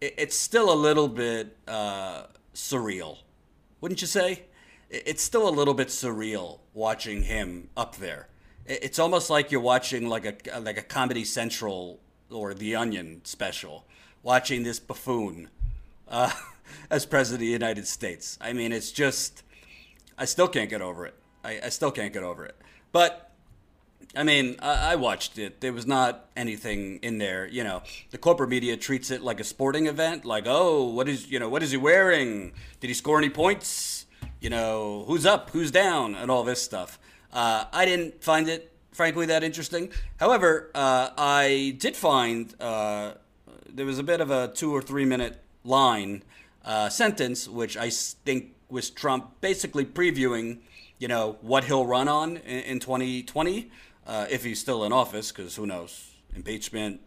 it, it's still a little bit uh, surreal, wouldn't you say? It's still a little bit surreal watching him up there. It's almost like you're watching like a like a Comedy Central or The Onion special, watching this buffoon uh, as president of the United States. I mean, it's just I still can't get over it. I, I still can't get over it. But I mean, I, I, watched it. There was not anything in there. You know, the corporate media treats it like a sporting event. Like, oh, what is you know, what is he wearing? Did he score any points? You know, who's up, who's down, and all this stuff. Uh, I didn't find it, frankly, that interesting. However, uh, I did find uh, there was a bit of a two or three minute line uh, sentence, which I think was Trump basically previewing, you know, what he'll run on in, in 2020 uh, if he's still in office, because who knows? Impeachment,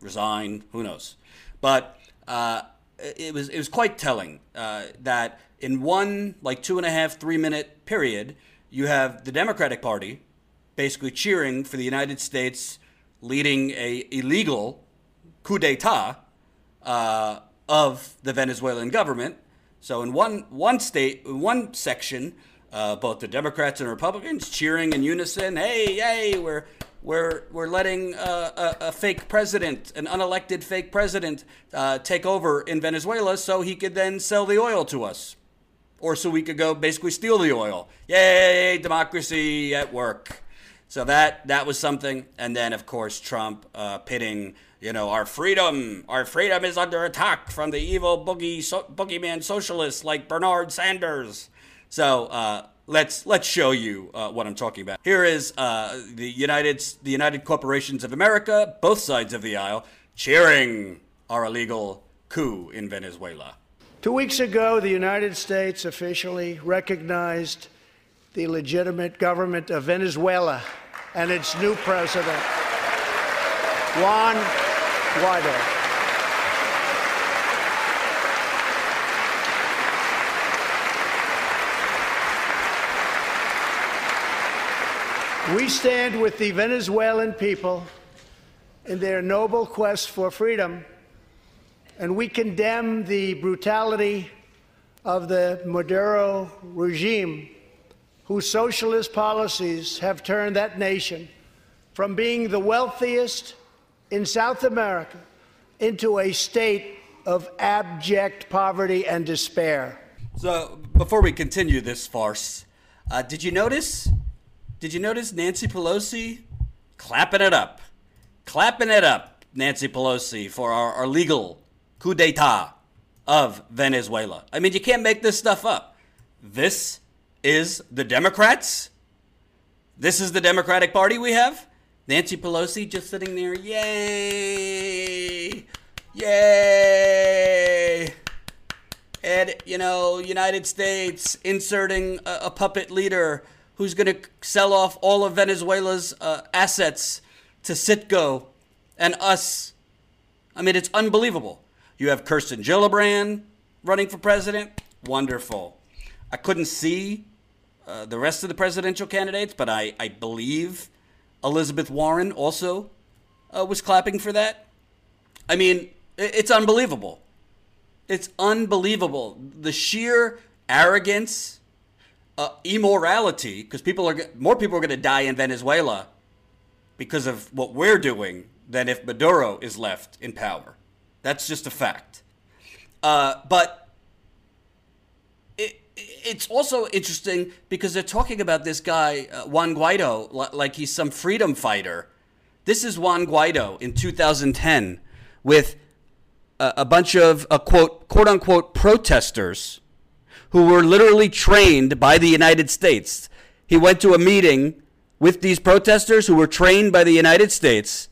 resign, who knows? But uh, it was it was quite telling uh, that in one like two and a half three minute period, you have the Democratic Party basically cheering for the United States leading a illegal coup d'état uh, of the Venezuelan government. So in one one state, one section, uh, both the Democrats and Republicans cheering in unison. Hey, yay! we're we're we're letting uh, a, a, fake president, an unelected fake president, uh, take over in Venezuela, so he could then sell the oil to us, or so we could go basically steal the oil. Yay, democracy at work. So that that was something, and then of course Trump uh, pitting. You know, our freedom, our freedom is under attack from the evil boogie, so, boogeyman socialists like Bernard Sanders. So uh, let's let's show you uh, what I'm talking about. Here is uh, the United the United Corporations of America, both sides of the aisle, cheering our illegal coup in Venezuela. Two weeks ago, the United States officially recognized the legitimate government of Venezuela and its new president, Juan Guaido. We stand with the Venezuelan people in their noble quest for freedom, and we condemn the brutality of the Maduro regime, whose socialist policies have turned that nation from being the wealthiest in South America into a state of abject poverty and despair. So, before we continue this farce, uh, did you notice did you notice Nancy Pelosi clapping it up? Clapping it up, Nancy Pelosi, for our, our legal coup d'etat of Venezuela. I mean, you can't make this stuff up. This is the Democrats. This is the Democratic Party we have. Nancy Pelosi just sitting there, yay, yay. And, you know, United States inserting a, a puppet leader who's going to sell off all of Venezuela's uh, assets to Citgo and us. I mean, it's unbelievable. You have Kirsten Gillibrand running for president. Wonderful. I couldn't see uh, the rest of the presidential candidates, but I, I believe Elizabeth Warren also uh, was clapping for that. I mean, it's unbelievable. It's unbelievable. The sheer arrogance uh, immorality because people are more people are going to die in Venezuela because of what we're doing than if Maduro is left in power. That's just a fact. Uh, but it, it's also interesting because they're talking about this guy uh, Juan Guaido like he's some freedom fighter. This is Juan Guaido in 2010 with a, a bunch of a quote quote unquote protesters who were literally trained by the United States. He went to a meeting with these protesters who were trained by the United States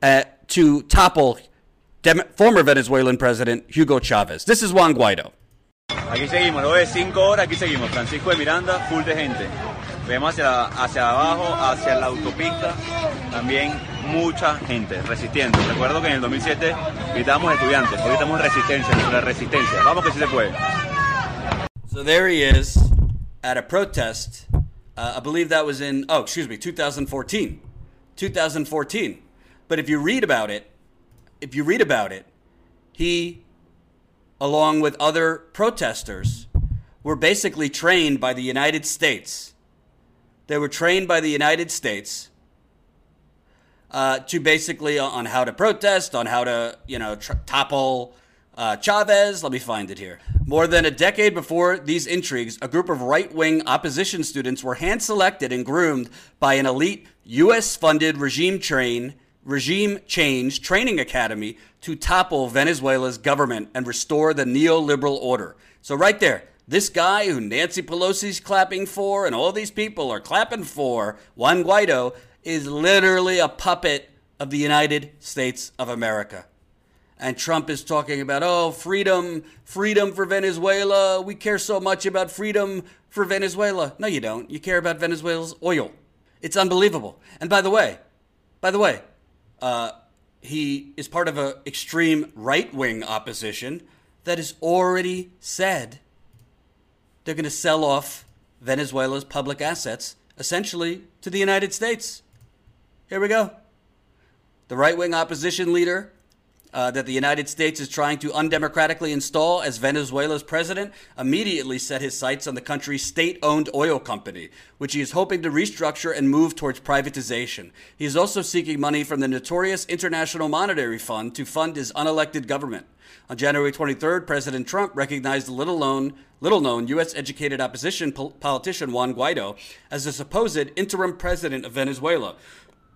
uh, to topple Dem- former Venezuelan President Hugo Chavez. This is Juan Guaido. Aquí seguimos, luego de cinco horas, aquí seguimos. Francisco de Miranda, full de gente. Vemos hacia, hacia abajo, hacia la autopista, también mucha gente resistiendo. Recuerdo que en el 2007 gritábamos estudiantes, hoy estamos resistencia, la resistencia. Vamos que sí se puede. So there he is at a protest. Uh, I believe that was in, oh, excuse me, 2014. 2014. But if you read about it, if you read about it, he along with other protesters, were basically trained by the United States. They were trained by the United States uh, to basically on how to protest, on how to, you know, tr- topple uh, Chavez. Let me find it here. More than a decade before these intrigues, a group of right wing opposition students were hand selected and groomed by an elite U.S. funded regime train regime change training academy to topple Venezuela's government and restore the neoliberal order. So, right there, this guy who Nancy Pelosi's clapping for and all these people are clapping for, Juan Guaido, is literally a puppet of the United States of America. And Trump is talking about, oh, freedom, freedom for Venezuela. We care so much about freedom for Venezuela. No, you don't. You care about Venezuela's oil. It's unbelievable. And by the way, by the way, uh, he is part of an extreme right wing opposition that has already said they're going to sell off Venezuela's public assets essentially to the United States. Here we go. The right wing opposition leader uh, that the United States is trying to undemocratically install as Venezuela's president immediately set his sights on the country's state owned oil company, which he is hoping to restructure and move towards privatization. He is also seeking money from the notorious International Monetary Fund to fund his unelected government. On January 23rd, President Trump recognized the little known, little known U.S. educated opposition pol- politician Juan Guaido as the supposed interim president of Venezuela,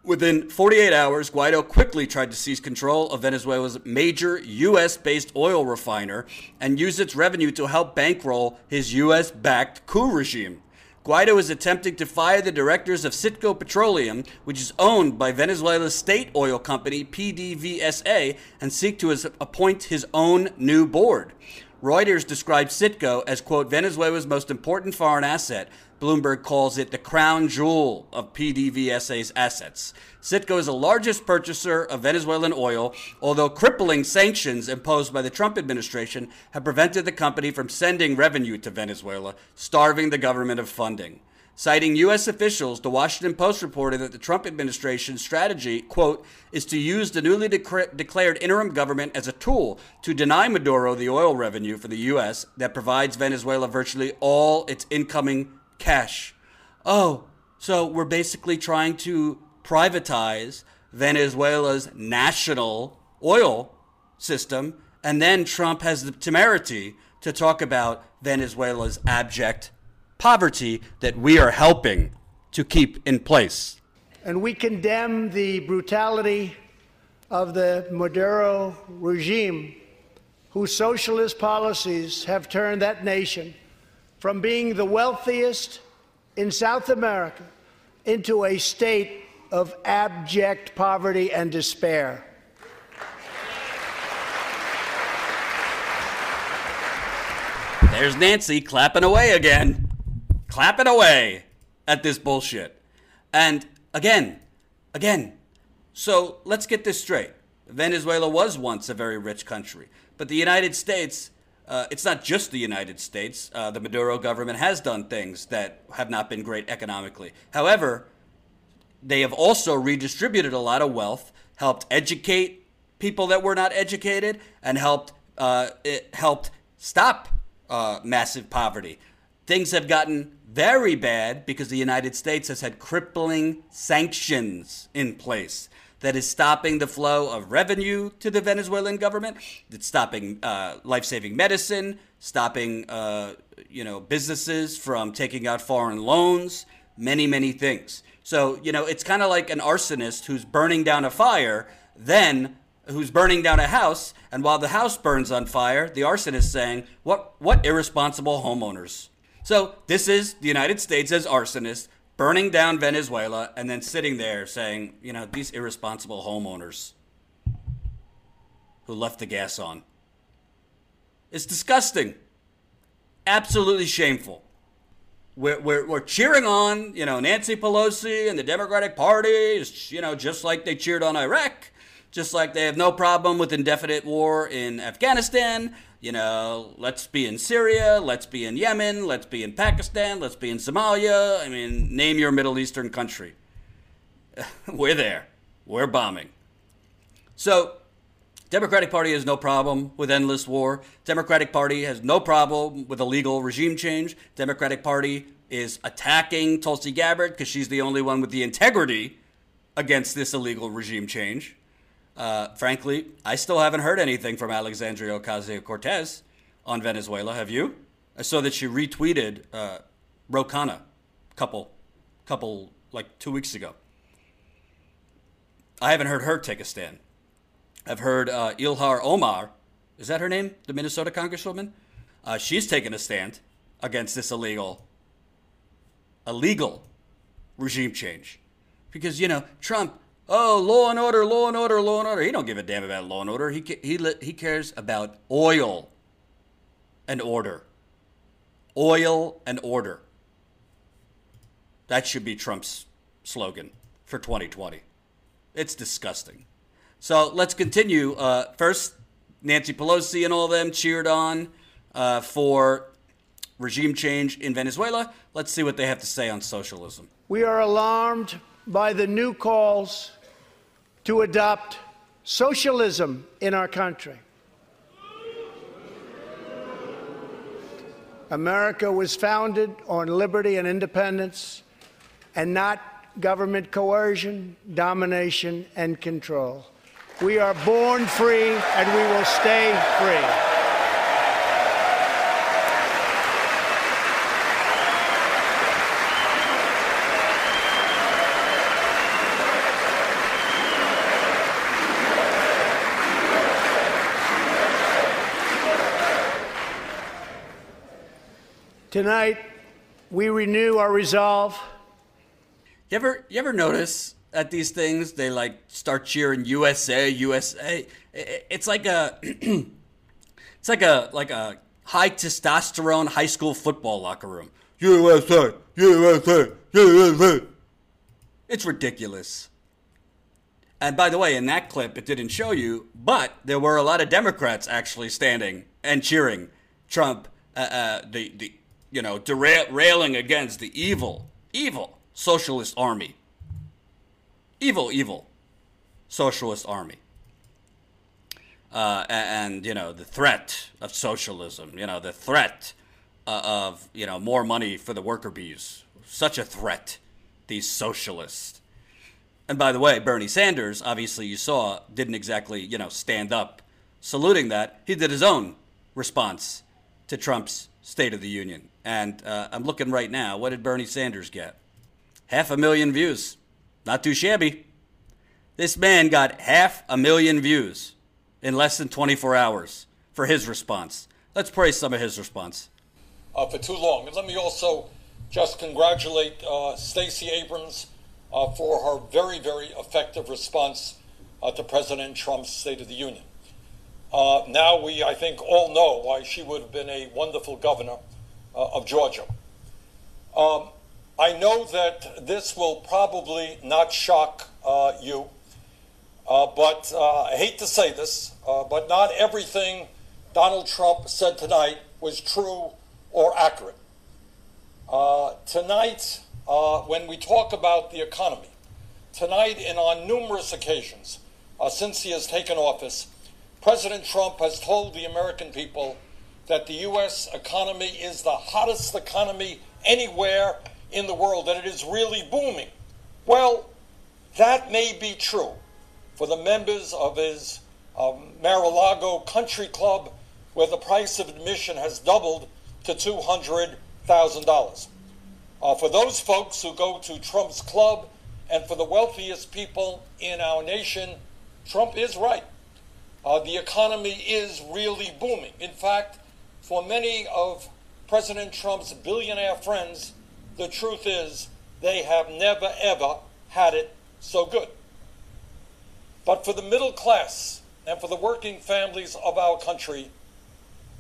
Within 48 hours, Guaido quickly tried to seize control of Venezuela's major U.S. based oil refiner and use its revenue to help bankroll his U.S. backed coup regime. Guaido is attempting to fire the directors of Citgo Petroleum, which is owned by Venezuela's state oil company PDVSA, and seek to appoint his own new board. Reuters described Citgo as, quote, Venezuela's most important foreign asset, Bloomberg calls it the crown jewel of PDVSA's assets. Citgo is the largest purchaser of Venezuelan oil, although crippling sanctions imposed by the Trump administration have prevented the company from sending revenue to Venezuela, starving the government of funding. Citing U.S. officials, the Washington Post reported that the Trump administration's strategy, quote, is to use the newly declared interim government as a tool to deny Maduro the oil revenue for the U.S. that provides Venezuela virtually all its incoming cash. Oh, so we're basically trying to privatize Venezuela's national oil system, and then Trump has the temerity to talk about Venezuela's abject poverty that we are helping to keep in place. And we condemn the brutality of the Maduro regime, whose socialist policies have turned that nation from being the wealthiest in South America into a state of abject poverty and despair. There's Nancy clapping away again. Clapping away at this bullshit. And again, again, so let's get this straight. Venezuela was once a very rich country, but the United States uh, it's not just the United States. Uh, the Maduro government has done things that have not been great economically. However, they have also redistributed a lot of wealth, helped educate people that were not educated, and helped uh, it helped stop uh, massive poverty. Things have gotten very bad because the United States has had crippling sanctions in place that is stopping the flow of revenue to the Venezuelan government. It's stopping uh, life-saving medicine, stopping uh, you know businesses from taking out foreign loans, many many things. So you know it's kind of like an arsonist who's burning down a fire, then who's burning down a house, and while the house burns on fire, the arsonist saying, "What what irresponsible homeowners." So this is the United States as arsonist burning down Venezuela and then sitting there saying, you know, these irresponsible homeowners who left the gas on. It's disgusting. Absolutely shameful. We're, we're, we're cheering on, you know, Nancy Pelosi and the Democratic Party, you know, just like they cheered on Iraq, just like they have no problem with indefinite war in Afghanistan, you know, let's be in Syria, let's be in Yemen, let's be in Pakistan, let's be in Somalia. I mean, name your Middle Eastern country. We're there. We're bombing. So, Democratic Party has no problem with endless war. Democratic Party has no problem with illegal regime change. Democratic Party is attacking Tulsi Gabbard because she's the only one with the integrity against this illegal regime change. Uh, frankly, I still haven't heard anything from Alexandria Ocasio Cortez on Venezuela. Have you? I saw that she retweeted uh, Ro Khanna, couple, couple like two weeks ago. I haven't heard her take a stand. I've heard uh, Ilhan Omar, is that her name? The Minnesota congresswoman? Uh, she's taken a stand against this illegal, illegal regime change. Because, you know, Trump, oh, law and order, law and order, law and order. He don't give a damn about law and order. He, he, he cares about oil and order. Oil and order. That should be Trump's slogan for 2020. It's disgusting. So let's continue. Uh, first, Nancy Pelosi and all them cheered on uh, for regime change in Venezuela. Let's see what they have to say on socialism. We are alarmed by the new calls to adopt socialism in our country. America was founded on liberty and independence and not government coercion, domination, and control. We are born free and we will stay free. Tonight, we renew our resolve you ever you ever notice at these things they like start cheering USA USA? It's like a it's like a like a high testosterone high school football locker room. USA USA USA. It's ridiculous. And by the way, in that clip, it didn't show you, but there were a lot of Democrats actually standing and cheering Trump, uh, uh, the the you know, derailing against the evil, evil socialist army. Evil, evil socialist army. Uh, and, and, you know, the threat of socialism, you know, the threat uh, of, you know, more money for the worker bees. Such a threat, these socialists. And by the way, Bernie Sanders, obviously you saw, didn't exactly, you know, stand up saluting that. He did his own response to Trump's State of the Union. And uh, I'm looking right now. What did Bernie Sanders get? half a million views. Not too shabby. This man got half a million views in less than 24 hours for his response. Let's praise some of his response. Uh, for too long. And let me also just congratulate uh, Stacey Abrams uh, for her very, very effective response uh, to President Trump's State of the Union. Uh, now we, I think, all know why she would have been a wonderful governor uh, of Georgia. Um, I know that this will probably not shock uh, you, uh, but uh, I hate to say this, uh, but not everything Donald Trump said tonight was true or accurate. Tonight, when we talk about the economy, tonight and on numerous occasions since he has taken office, President Trump has told the American people that the U.S. economy is the hottest economy anywhere in the world, that it is really booming. Well, that may be true for the members of his um, Mar-a-Lago Country Club, where the price of admission has doubled to $200,000. Uh, for those folks who go to Trump's club, and for the wealthiest people in our nation, Trump is right. Uh, the economy is really booming. In fact, for many of President Trump's billionaire friends, the truth is they have never, ever had it so good. But for the middle class and for the working families of our country,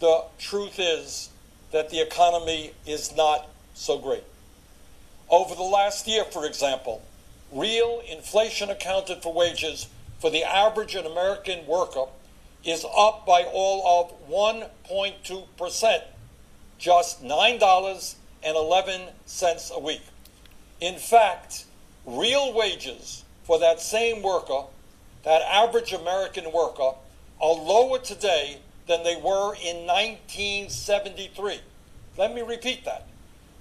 the truth is that the economy is not so great. Over the last year, for example, real inflation accounted for wages for the average American worker is up by all of 1.2%, just $9 and 11 cents a week. In fact, real wages for that same worker, that average American worker, are lower today than they were in 1973. Let me repeat that.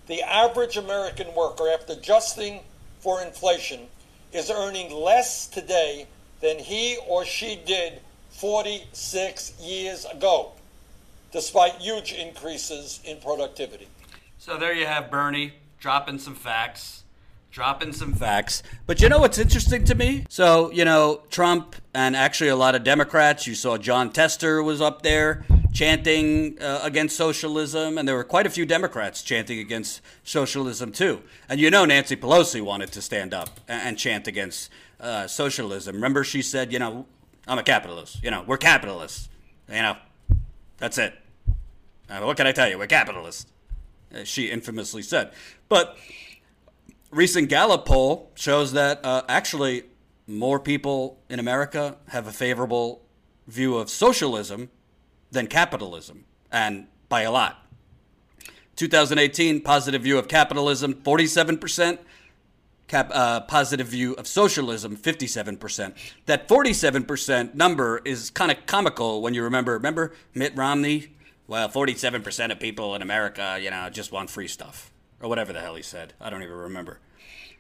The average American worker, after adjusting for inflation, is earning less today than he or she did 46 years ago, despite huge increases in productivity. So there you have Bernie dropping some facts dropping some facts. But you know what's interesting to me? So, you know, Trump and actually a lot of Democrats, you saw Jon Tester was up there chanting uh, against socialism, and there were quite a few Democrats chanting against socialism too. And you know, Nancy Pelosi wanted to stand up and, and chant against uh, socialism. Remember, she said, you know, I'm a capitalist. You know, we're capitalists. You know, that's it. Uh, what can I tell you? We're capitalists. Uh, she infamously said. But recent Gallup poll shows that uh, actually more people in America have a favorable view of socialism than capitalism, and by a lot. 2018, positive view of capitalism, 47%. Cap, uh, positive view of socialism, 57%. That 47% number is kind of comical when you remember. Remember Mitt Romney? Well, 47% of people in America, you know, just want free stuff or whatever the hell he said. I don't even remember.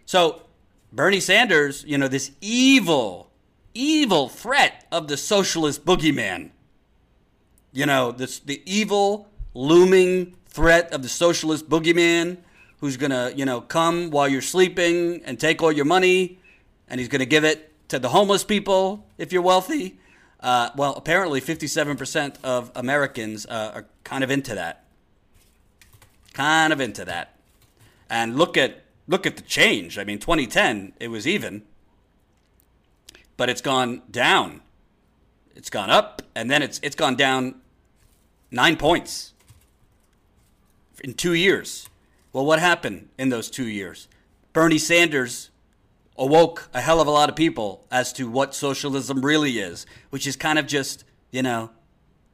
So Bernie Sanders, you know, this evil, evil threat of the socialist boogeyman. You know, this the evil looming threat of the socialist boogeyman who's going to, you know, come while you're sleeping and take all your money and he's going to give it to the homeless people if you're wealthy. Uh, well, apparently 57% of Americans uh, are kind of into that. Kind of into that. And look at look at the change. I mean, 2010 it was even, but it's gone down. It's gone up, and then it's it's gone down nine points in two years. Well, what happened in those two years? Bernie Sanders awoke a hell of a lot of people as to what socialism really is, which is kind of just, you know,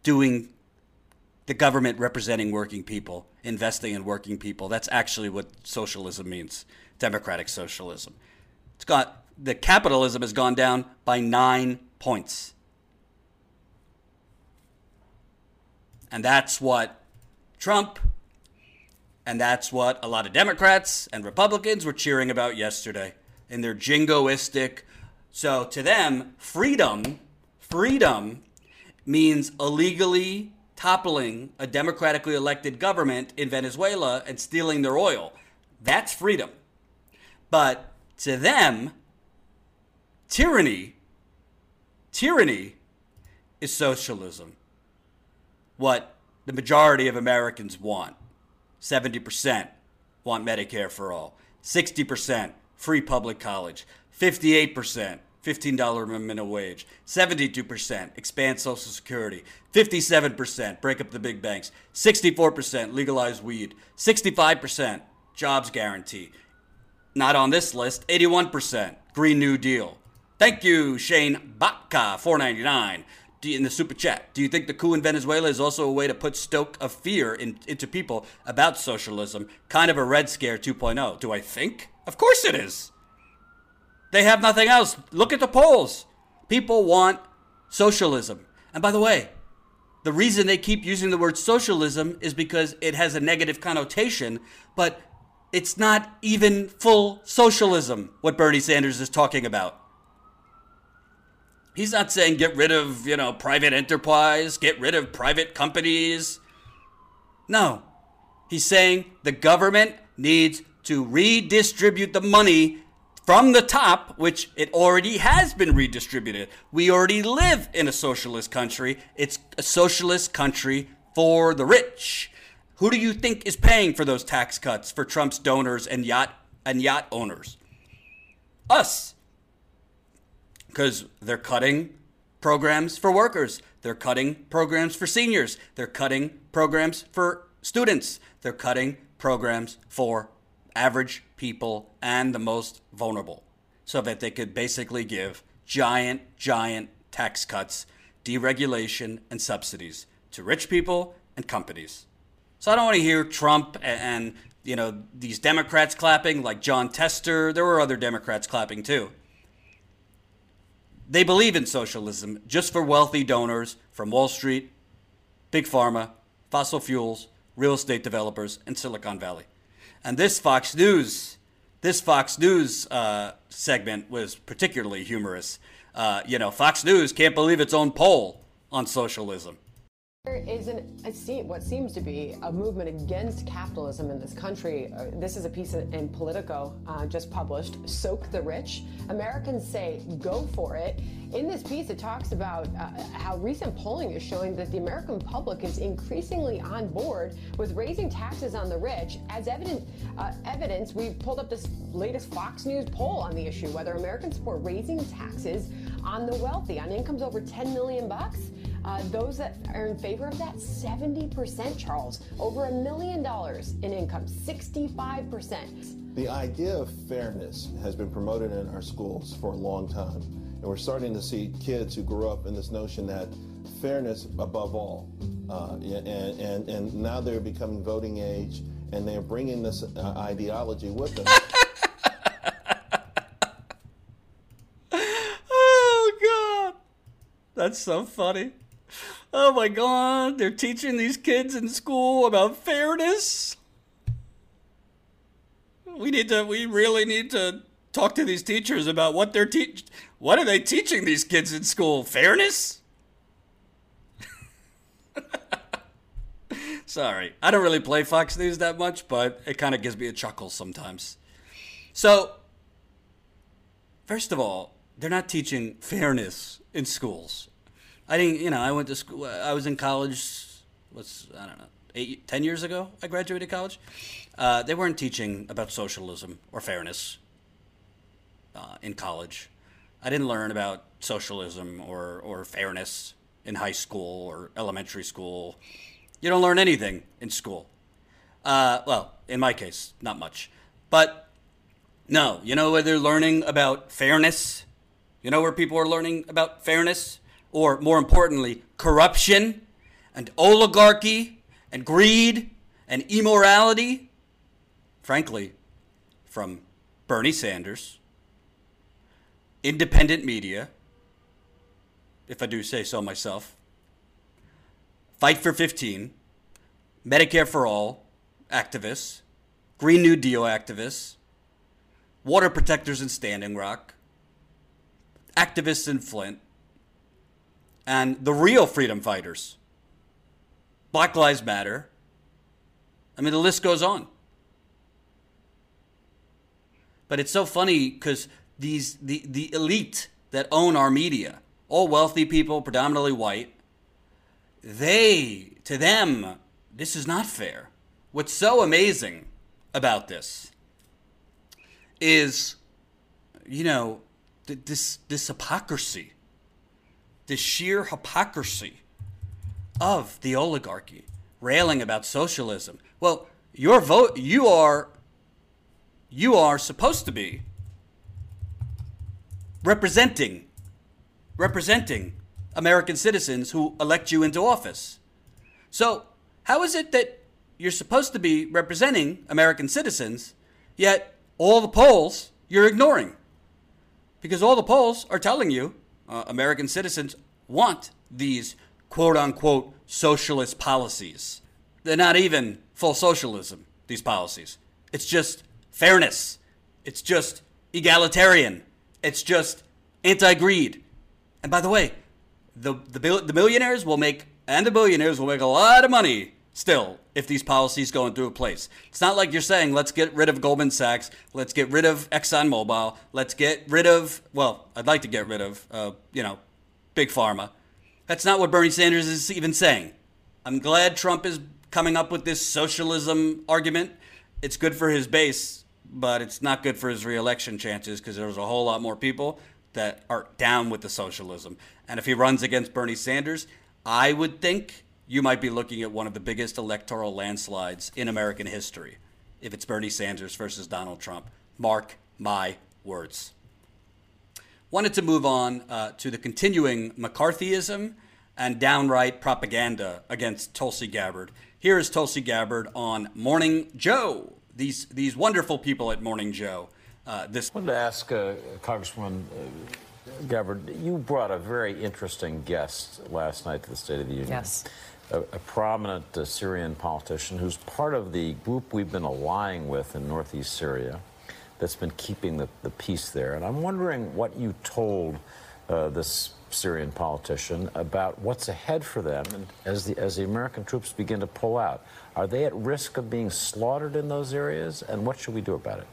doing the government representing working people, investing in working people. That's actually what socialism means, democratic socialism. It's got the capitalism has gone down by 9 points. And that's what Trump and that's what a lot of Democrats and Republicans were cheering about yesterday in their jingoistic. So to them, freedom, freedom means illegally toppling a democratically elected government in Venezuela and stealing their oil. That's freedom. But to them, tyranny, tyranny is socialism. What the majority of Americans want. 70% want Medicare for all. 60% free public college. 58% $15 minimum wage, 72% expand Social Security, 57% break up the big banks, 64% legalize weed, 65% jobs guarantee. Not on this list, 81% Green New Deal. Thank you, Shane Batka, 499 in the super chat. Do you think the coup in Venezuela is also a way to put stoke of fear in, into people about socialism? Kind of a Red Scare 2.0. Do I think? Of course it is. They have nothing else. Look at the polls. People want socialism. And by the way, the reason they keep using the word socialism is because it has a negative connotation, but it's not even full socialism, what Bernie Sanders is talking about. He's not saying get rid of, you know, private enterprise, get rid of private companies. No. He's saying the government needs to redistribute the money from the top, which it already has been redistributed. We already live in a socialist country. It's a socialist country for the rich. Who do you think is paying for those tax cuts for Trump's donors and yacht and yacht owners? Us. Because they're cutting programs for workers. They're cutting programs for seniors. They're cutting programs for students. They're cutting programs for average people and the most vulnerable so that they could basically give giant, giant tax cuts, deregulation, and subsidies to rich people and companies. So I don't want to hear Trump and, and you know these Democrats clapping like Jon Tester. There were other Democrats clapping too. They believe in socialism just for wealthy donors from Wall Street, Big Pharma, fossil fuels, real estate developers, and Silicon Valley. And this Fox News, this Fox News uh, segment was particularly humorous. Uh, you know, Fox News can't believe its own poll on socialism. There is an, a, what seems to be a movement against capitalism in this country. Uh, this is a piece in Politico uh, just published Soak the Rich. Americans say go for it. In this piece, it talks about uh, how recent polling is showing that the American public is increasingly on board with raising taxes on the rich. As evident, uh, evidence, we pulled up this latest Fox News poll on the issue whether Americans support raising taxes on the wealthy, on incomes over 10 million bucks. Uh, those that are in favor of that, 70%, Charles. Over a million dollars in income, 65%. The idea of fairness has been promoted in our schools for a long time. And we're starting to see kids who grew up in this notion that fairness above all. Uh, and, and, and now they're becoming voting age and they're bringing this uh, ideology with them. oh, God. That's so funny. Oh my god, they're teaching these kids in school about fairness. We need to we really need to talk to these teachers about what they're teach what are they teaching these kids in school? Fairness? Sorry. I don't really play Fox News that much, but it kind of gives me a chuckle sometimes. So, first of all, they're not teaching fairness in schools. I didn't, you know, I went to school. I was in college. What's I don't know, eight, ten years ago. I graduated college. Uh, they weren't teaching about socialism or fairness uh, in college. I didn't learn about socialism or or fairness in high school or elementary school. You don't learn anything in school. Uh, well, in my case, not much. But no, you know where they're learning about fairness? You know where people are learning about fairness? Or more importantly, corruption and oligarchy and greed and immorality, frankly, from Bernie Sanders, independent media, if I do say so myself, Fight for 15, Medicare for All activists, Green New Deal activists, water protectors in Standing Rock, activists in Flint, and the real freedom fighters. Black Lives Matter. I mean, the list goes on. But it's so funny because these the, the elite that own our media, all wealthy people, predominantly white, they to them this is not fair. What's so amazing about this is, you know, th- this this hypocrisy the sheer hypocrisy of the oligarchy railing about socialism. Well, your vote you are you are supposed to be representing representing American citizens who elect you into office. So, how is it that you're supposed to be representing American citizens, yet all the polls you're ignoring? Because all the polls are telling you uh, American citizens want these quote unquote socialist policies. They're not even full socialism, these policies. It's just fairness. It's just egalitarian. It's just anti greed. And by the way, the, the, the millionaires will make, and the billionaires will make a lot of money still if these policies go into place. It's not like you're saying, let's get rid of Goldman Sachs, let's get rid of ExxonMobil, let's get rid of, well, I'd like to get rid of, uh, you know, Big Pharma. That's not what Bernie Sanders is even saying. I'm glad Trump is coming up with this socialism argument. It's good for his base, but it's not good for his reelection chances because there's a whole lot more people that are down with the socialism. And if he runs against Bernie Sanders, I would think you might be looking at one of the biggest electoral landslides in American history if it's Bernie Sanders versus Donald Trump. Mark my words. Wanted to move on uh, to the continuing McCarthyism and downright propaganda against Tulsi Gabbard. Here is Tulsi Gabbard on Morning Joe. These these wonderful people at Morning Joe. Uh, this. I wanted to ask uh, Congresswoman, uh, Gabbard, you brought a very interesting guest last night to the State of the Union. Yes. A, a prominent uh, Syrian politician who's part of the group we've been allying with in northeast Syria that's been keeping the, the peace there. And I'm wondering what you told uh, this Syrian politician about what's ahead for them and as the, as the American troops begin to pull out. Are they at risk of being slaughtered in those areas? And what should we do about it?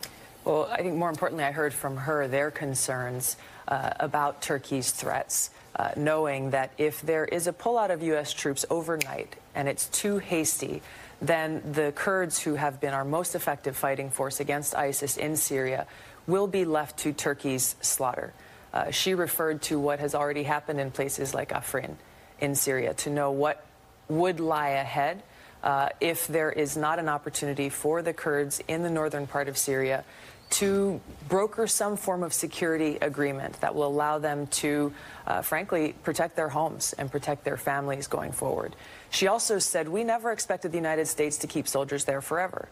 Well, I think more importantly, I heard from her their concerns uh, about Turkey's threats, uh, knowing that if there is a pullout of U.S. troops overnight and it's too hasty, then the Kurds, who have been our most effective fighting force against ISIS in Syria, will be left to Turkey's slaughter. Uh, she referred to what has already happened in places like Afrin in Syria to know what would lie ahead uh, if there is not an opportunity for the Kurds in the northern part of Syria to broker some form of security agreement that will allow them to, uh, frankly, protect their homes and protect their families going forward. She also said, We never expected the United States to keep soldiers there forever.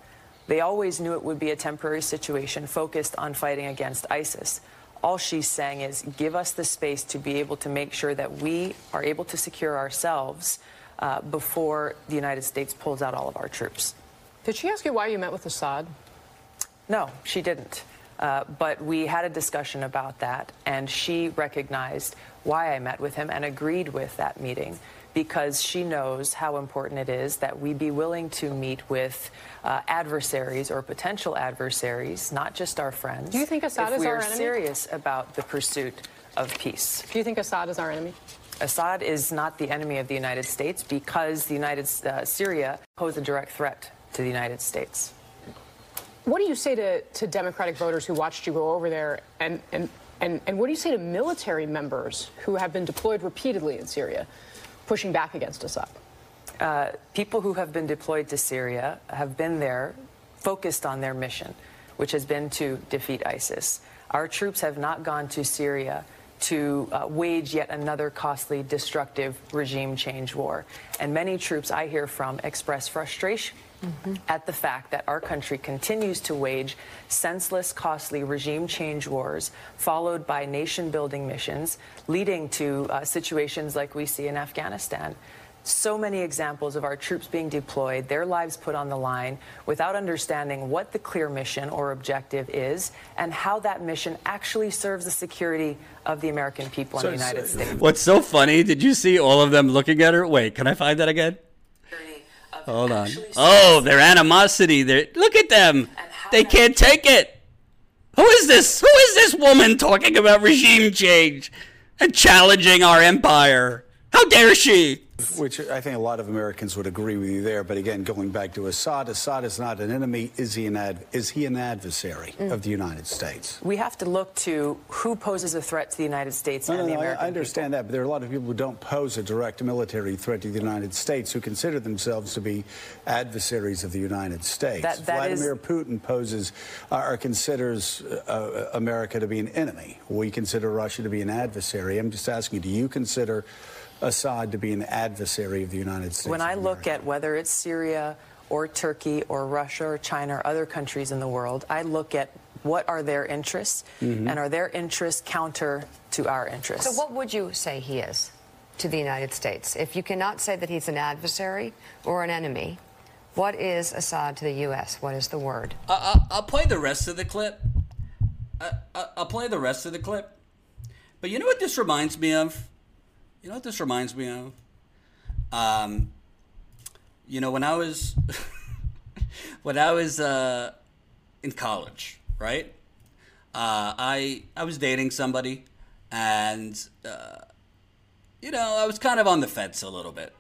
They always knew it would be a temporary situation focused on fighting against ISIS. All she's saying is give us the space to be able to make sure that we are able to secure ourselves uh, before the United States pulls out all of our troops. Did she ask you why you met with Assad? No, she didn't. Uh, but we had a discussion about that, and she recognized why I met with him and agreed with that meeting because she knows how important it is that we be willing to meet with uh, adversaries or potential adversaries, not just our friends. Do you think Assad if is we our are enemy? serious about the pursuit of peace? Do you think Assad is our enemy? Assad is not the enemy of the United States because the United uh, Syria pose a direct threat to the United States. What do you say to, to Democratic voters who watched you go over there? And, and, and, and what do you say to military members who have been deployed repeatedly in Syria, pushing back against Assad? Uh, people who have been deployed to Syria have been there focused on their mission, which has been to defeat ISIS. Our troops have not gone to Syria to uh, wage yet another costly, destructive regime change war. And many troops I hear from express frustration at the fact that our country continues to wage senseless, costly regime change wars, followed by nation building missions, leading to uh, situations like we see in Afghanistan. So many examples of our troops being deployed, their lives put on the line, without understanding what the clear mission or objective is and how that mission actually serves the security of the American people in the United States. What's so funny? Did you see all of them looking at her? Wait, can I find that again? Of Hold on. Oh, their animosity. They look at them. They can't take it. Who is this? Who is this woman talking about regime change and challenging our empire? How dare she? Which I think a lot of Americans would agree with you there. But again, going back to Assad, Assad is not an enemy. Is he an ad, is he an adversary Mm. of the United States? We have to look to who poses a threat to the United States No, and no, the no, I- American I understand that, but there are a lot of people who don't pose a direct military threat to the United States who consider themselves to be adversaries of the United States. That- that is- Vladimir Putin poses uh, or considers uh, America to be an enemy. We consider Russia to be an adversary. I'm just asking you, do you consider Assad to be an adversary of the United States? When I look at whether it's Syria or Turkey or Russia or China or other countries in the world, I look at what are their interests Mm-hmm. and are their interests counter to our interests. So, what would you say he is to the United States? If you cannot say that he's an adversary or an enemy, what is Assad to the U.S.? What is the word? I, I, I'll play the rest of the clip. I, I, I'll play the rest of the clip. But you know what this reminds me of? You know what this reminds me of? Um, you know when I was when I was uh, in college, right? Uh, I I was dating somebody, and uh, you know I was kind of on the fence a little bit.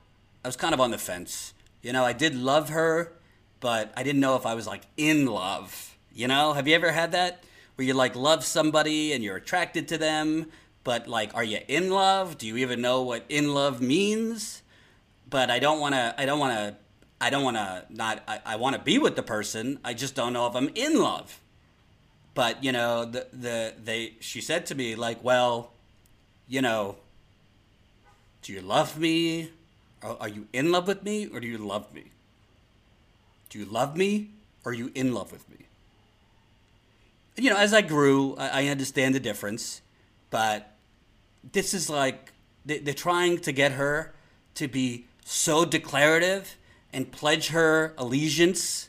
I was kind of on the fence. You know, I did love her, but I didn't know if I was like in love. You know, have you ever had that where you like love somebody and you're attracted to them, but like, are you in love? Do you even know what in love means? But I don't want to. I don't want to. I don't want to not. I, I want to be with the person. I just don't know if I'm in love. But you know, the the they. She said to me like, well, you know, do you love me? Are, are you in love with me or do you love me? Do you love me or are you in love with me? You know, as I grew, I, I understand the difference, but this is like they- they're trying to get her to be so declarative and pledge her allegiance,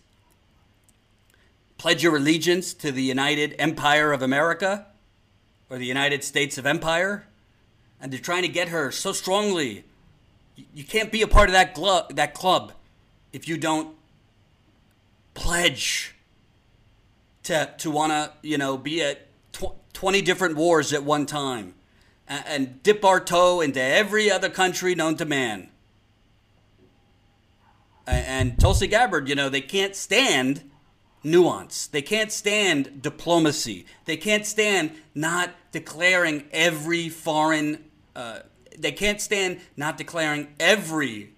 pledge your allegiance to the United Empire of America or the United States of Empire. And they're trying to get her so strongly. You- can't be a part of that, glu- that club if you don't pledge to, to want to, you know, be at tw- 20 different wars at one time and, dip our toe into every other country known to man. And Tulsi Gabbard, you know, they can't stand nuance. They can't stand diplomacy. They can't stand not declaring every foreign. Uh, they can't stand not declaring every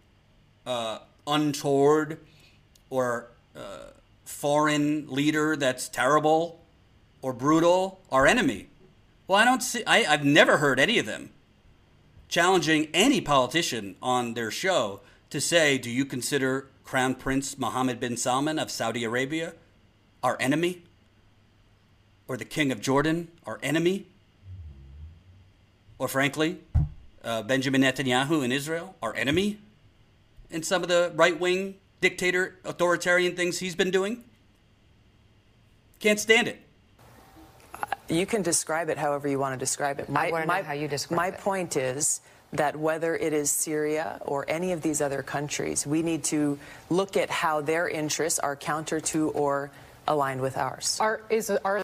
uh, untoward or uh, foreign leader that's terrible or brutal our enemy. Well, I don't see. I, I've never heard any of them challenging any politician on their show to say, "Do you consider Crown Prince Mohammed bin Salman of Saudi Arabia our enemy, or the King of Jordan our enemy, or frankly, uh, Benjamin Netanyahu in Israel our enemy?" And some of the right-wing dictator authoritarian things he's been doing, can't stand it. You can describe it however you want to describe it. I wanna know how you describe my it. point is that whether it is Syria or any of these other countries, we need to look at how their interests are counter to or aligned with ours. Are is are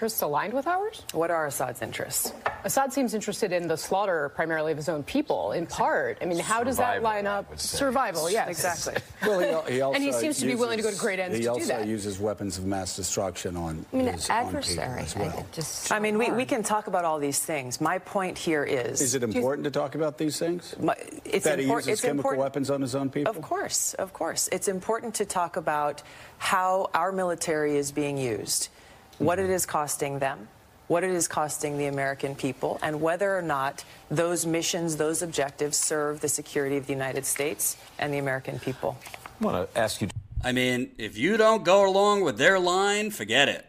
interests aligned with ours? What are Assad's interests? Assad seems interested in the slaughter primarily of his own people, in part. I mean, how does that line up? Survival, yes. Exactly. Well, he, he also And he seems to be willing to go to great ends to do that. He also that. uses weapons of mass destruction on I mean, his own people adversary. as I well. just I mean, we, we can talk about all these things. My point here is. Is it important to talk about these things? My- it's that he uses it's chemical important- weapons on his own people? Of course, of course. It's important to talk about how our military is being used, what it is costing them, what it is costing the American people, and whether or not those missions, those objectives serve the security of the United States and the American people. I want to ask you. I mean, if you don't go along with their line, forget it.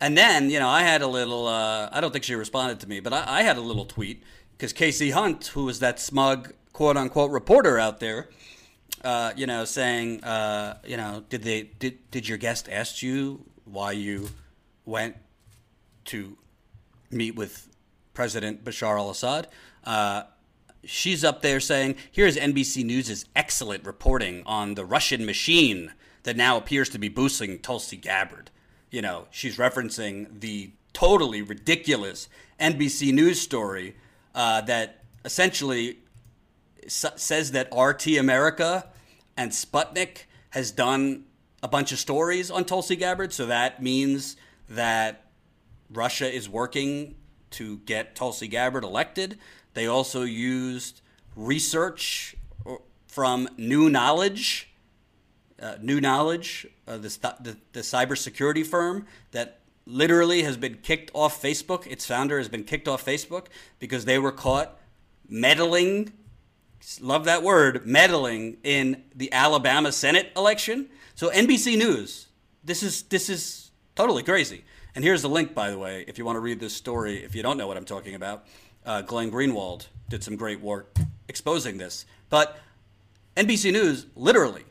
And then, you know, I had a little, uh, I don't think she responded to me, but I, I had a little tweet because Kasie Hunt, who was that smug quote unquote reporter out there, uh, you know, saying, uh, you know, did they, did, did your guest ask you why you went to meet with President Bashar al Assad? Uh, she's up there saying, here's NBC News' excellent reporting on the Russian machine that now appears to be boosting Tulsi Gabbard. You know, she's referencing the totally ridiculous NBC News story uh, that essentially s- says that RT America and Sputnik has done a bunch of stories on Tulsi Gabbard. So that means that Russia is working to get Tulsi Gabbard elected. They also used research from New Knowledge, uh, New Knowledge, uh, the, the the cybersecurity firm that literally has been kicked off Facebook. Its founder has been kicked off Facebook because they were caught meddling. Love that word, meddling in the Alabama Senate election. So NBC News, this is this is totally crazy. And here's the link, by the way, if you want to read this story. If you don't know what I'm talking about, uh, Glenn Greenwald did some great work exposing this. But NBC News literally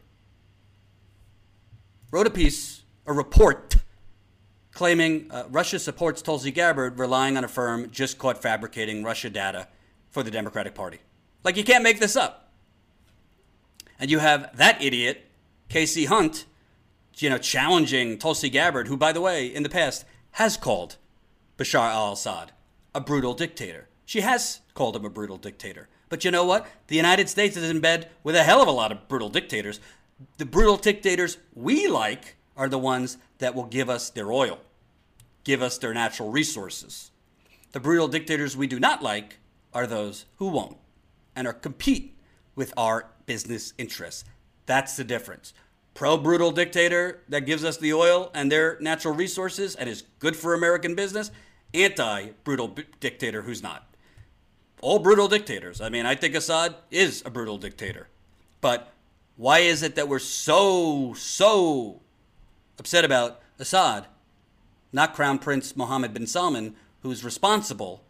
wrote a piece, a report, claiming uh, Russia supports Tulsi Gabbard, relying on a firm just caught fabricating Russia data for the Democratic Party. Like, you can't make this up. And you have that idiot, Kasie Hunt, you know, challenging Tulsi Gabbard, who, by the way, in the past has called Bashar al Assad a brutal dictator. She has called him a brutal dictator. But you know what? The United States is in bed with a hell of a lot of brutal dictators. The brutal dictators we like are the ones that will give us their oil, give us their natural resources. The brutal dictators we do not like are those who won't and are compete with our business interests. That's the difference. Pro brutal dictator that gives us the oil and their natural resources and is good for American business. Anti brutal b- dictator who's not. All brutal dictators. I mean, I think Assad is a brutal dictator. But why is it that we're so, so upset about Assad, not Crown Prince Mohammed bin Salman, who's responsible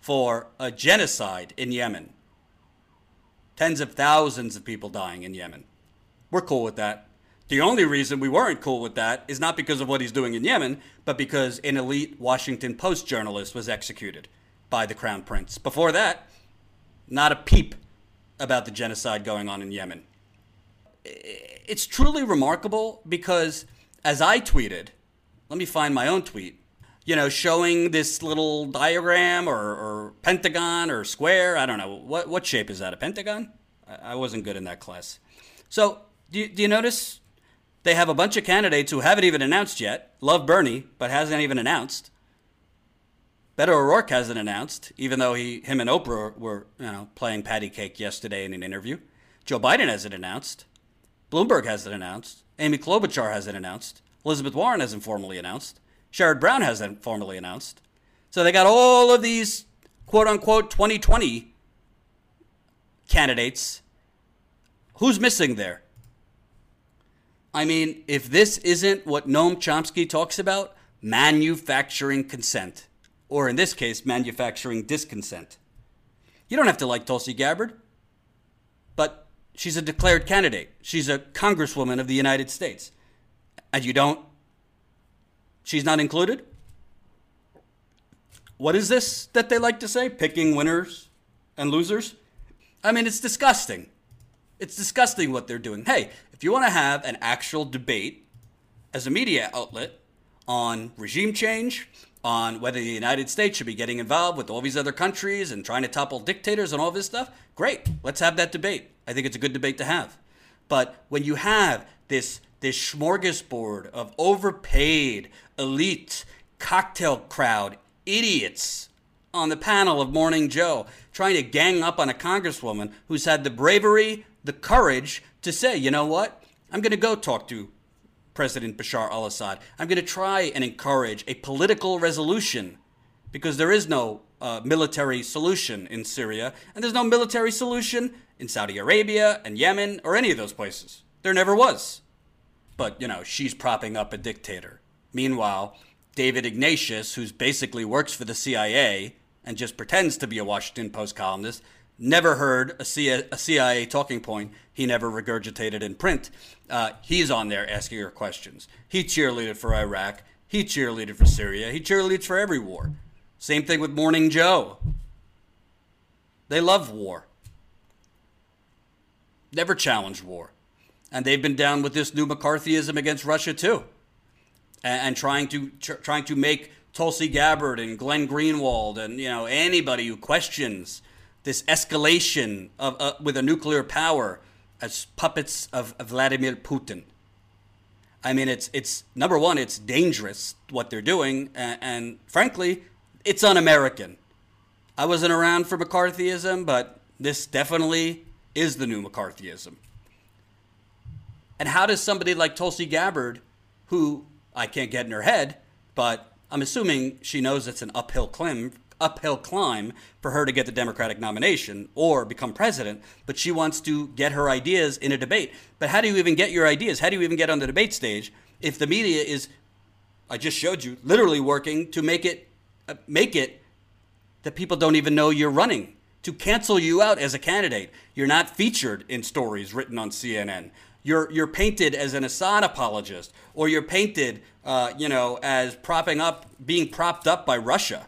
for a genocide in Yemen. Tens of thousands of people dying in Yemen. We're cool with that. The only reason we weren't cool with that is not because of what he's doing in Yemen, but because an elite Washington Post journalist was executed by the Crown Prince. Before that, not a peep about the genocide going on in Yemen. It's truly remarkable because, as I tweeted, let me find my own tweet, you know, showing this little diagram or, or pentagon or square. I don't know. What, what shape is that? A pentagon? I, wasn't good in that class. So, do you, do you notice they have a bunch of candidates who haven't even announced yet? Love Bernie, but hasn't even announced. Beto O'Rourke hasn't announced, even though he, him and Oprah were, you know, playing patty cake yesterday in an interview. Joe Biden hasn't announced. Bloomberg hasn't announced. Amy Klobuchar hasn't announced. Elizabeth Warren hasn't formally announced. Sherrod Brown hasn't formally announced. So they got all of these quote unquote 2020 candidates. Who's missing there? I mean, if this isn't what Noam Chomsky talks about, manufacturing consent or in this case, manufacturing disconsent. You don't have to like Tulsi Gabbard, but she's a declared candidate. She's a congresswoman of the United States. And you don't? She's not included? What is this that they like to say? Picking winners and losers? I mean, it's disgusting. It's disgusting what they're doing. Hey, you want to have an actual debate as a media outlet on regime change, on whether the United States should be getting involved with all these other countries and trying to topple dictators and all this stuff, great. Let's have that debate. I think it's a good debate to have. But when you have this this smorgasbord of overpaid elite cocktail crowd idiots on the panel of Morning Joe trying to gang up on a congresswoman who's had the bravery, the courage to say, you know what? I'm going to go talk to President Bashar al Assad. I'm going to try and encourage a political resolution because there is no uh, military solution in Syria, and there's no military solution in Saudi Arabia and Yemen or any of those places. There never was. But, you know, she's propping up a dictator. Meanwhile, David Ignatius, who's basically works for the CIA and just pretends to be a Washington Post columnist, never heard a CIA talking point he never regurgitated in print. Uh, he's on there asking her questions. He cheerleaded for Iraq. He cheerleaded for Syria. He cheerleads for every war. Same thing with Morning Joe. They love war. Never challenged war. And they've been down with this new McCarthyism against Russia too. And, and trying to tr- trying to make Tulsi Gabbard and Glenn Greenwald and you know anybody who questions this escalation of uh, with a nuclear power as puppets of, Vladimir Putin. I mean, it's it's number one, it's dangerous what they're doing, and, and frankly, it's un-American. I wasn't around for McCarthyism, but this definitely is the new McCarthyism. And how does somebody like Tulsi Gabbard, who I can't get in her head, but I'm assuming she knows it's an uphill climb uphill climb for her to get the Democratic nomination or become president, but she wants to get her ideas in a debate. But how do you even get your ideas? How do you even get on the debate stage if the media is, I just showed you, literally working to make it, uh, make it that people don't even know you're running, to cancel you out as a candidate. You're not featured in stories written on CNN. You're, you're painted as an Assad apologist, or you're painted, uh, you know, as propping up, being propped up by Russia